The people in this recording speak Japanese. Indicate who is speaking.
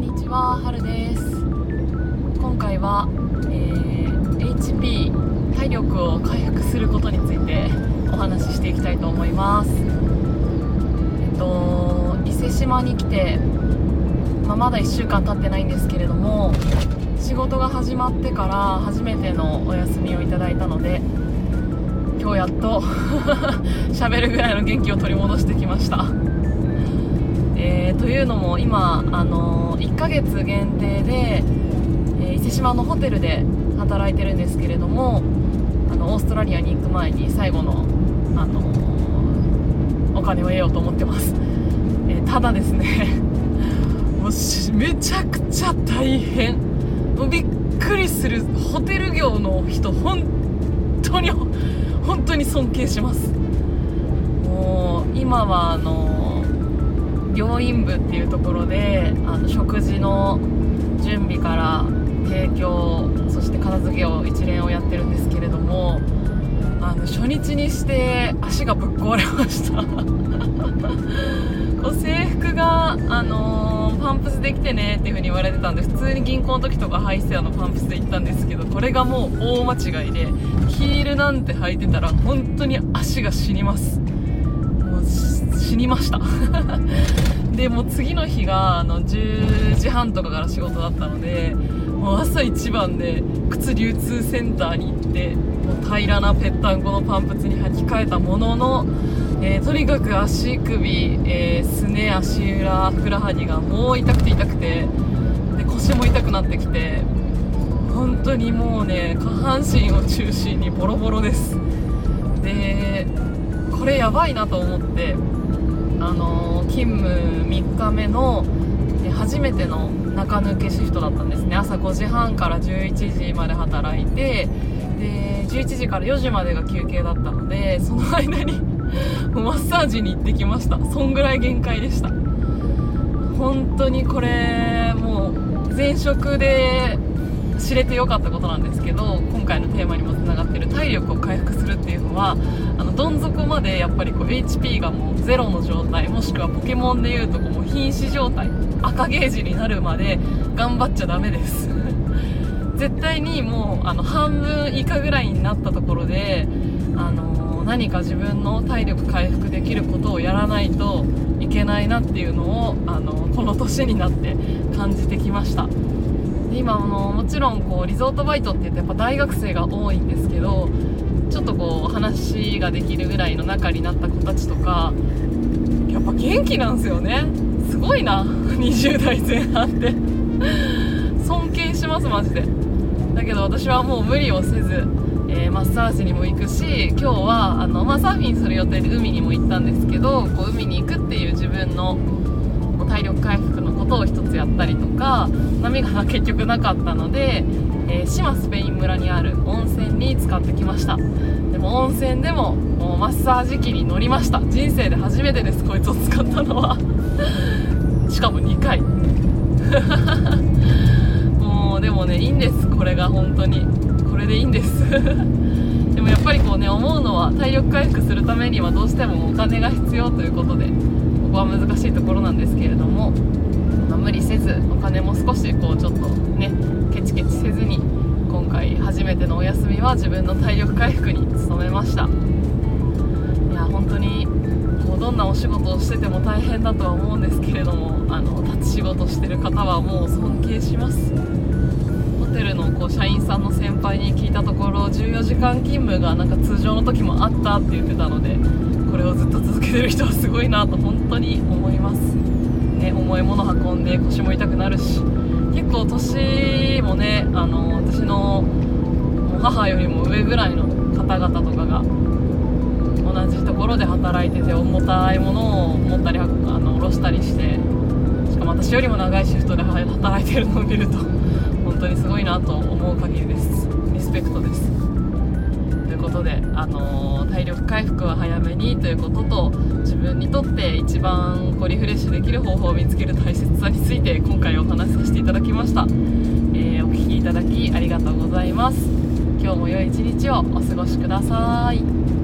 Speaker 1: んにちは、はるです。今回は、えー HP 体力を回復することについてお話ししていきたいと思います。えっと伊勢志摩に来て、まあまだ1週間経ってないんですけれども仕事が始まってから初めてのお休みをいただいたので今日やっと 喋るぐらいの元気を取り戻してきました。えーというのも今、あの1ヶ月限定で、えー伊勢志摩のホテルで働いてるんですけれどもあのオーストラリアに行く前に最後の、あのお金を得ようと思ってます、えただですね もうめちゃくちゃ大変。もうびっくりするホテル業の人本当に本当に尊敬します。もう今はあの病院部っていうところであの食事の準備から提供そして片付けを一連をやってるんですけれどもあの初日にして足がぶっ壊れました。こう制服が、あのーパンプスできてねっていう風に言われてたんで普通に銀行の時とかハイセアのパンプスで行ったんですけどこれがもう大間違いでヒールなんて履いてたら本当に足が死にます。死にました。でもう次の日があの10時半とかから仕事だったのでもう朝一番で靴流通センターに行ってもう平らなぺったんこのパンプスに履き替えたものの、えーとにかく足首、えーすね足裏ふくらはぎがもう痛くて痛くてで腰も痛くなってきて本当にもうね下半身を中心にボロボロです。でこれやばいなと思ってあの勤務3日目の初めての中抜けシフトだったんですね。朝5時半から11時まで働いてで11時から4時までが休憩だったのでその間に マッサージに行ってきました。そんぐらい限界でした。本当にこれもう前職で知れてよかったことなんですけど今回のテーマにもつながってる体力を回復するっていうのはあのどん底までやっぱりこう HP がもうゼロの状態もしくはポケモンでいうとこうもう瀕死状態赤ゲージになるまで頑張っちゃダメです。絶対にもうあの半分以下ぐらいになったところであの何か自分の体力回復できることをやらないといけないなっていうのをあのこの年になって感じてきました。今あのもちろんこうリゾートバイトって言ってやっぱ大学生が多いんですけどちょっとこう話ができるぐらいの仲になった子たちとかやっぱ元気なんですよね。すごいな。20代前半って尊敬しますマジで。だけど私はもう無理をせず、えーマッサージにも行くし今日はあの、まあ、サーフィンする予定で海にも行ったんですけどこう海に行くっていう自分の体力回一つやったりとか波が結局なかったので、えー島スペイン村にある温泉に使ってきました。でも温泉でももうマッサージ機に乗りました。人生で初めてですこいつを使ったのは。しかも2回。もうでもねいいんです。これが本当に。これでいいんです。でもやっぱりこうね思うのは体力回復するためにはどうしてもお金が必要ということでここは難しいところなんですけれども、まあ無理せずお金も少しこうちょっとねケチケチせずに今回初めてのお休みは自分の体力回復に努めました。いや本当にこうどんなお仕事をしてても大変だとは思うんですけれどもあの立ち仕事してる方はもう尊敬します。ホテルのこう社員さんの先輩に聞いたところ14時間勤務がなんか通常の時もあったって言ってたのでこれをずっと続けてる人はすごいなと本当に思います、ね、重いもの運んで腰も痛くなるし。結構年もねあの私の母よりも上ぐらいの方々とかが同じところで働いてて重たいものを持ったりあの下ろしたりしてしかも私よりも長いシフトで働いてるのを見ると本当にすごいなと思う限りです。リスペクトです。ということで、あのー体力回復は早めにということと自分にとって一番こうリフレッシュできる方法を見つける大切さについて今回お話しさせていただきました、えーお聴きいただきありがとうございます。今日も良い一日をお過ごしください。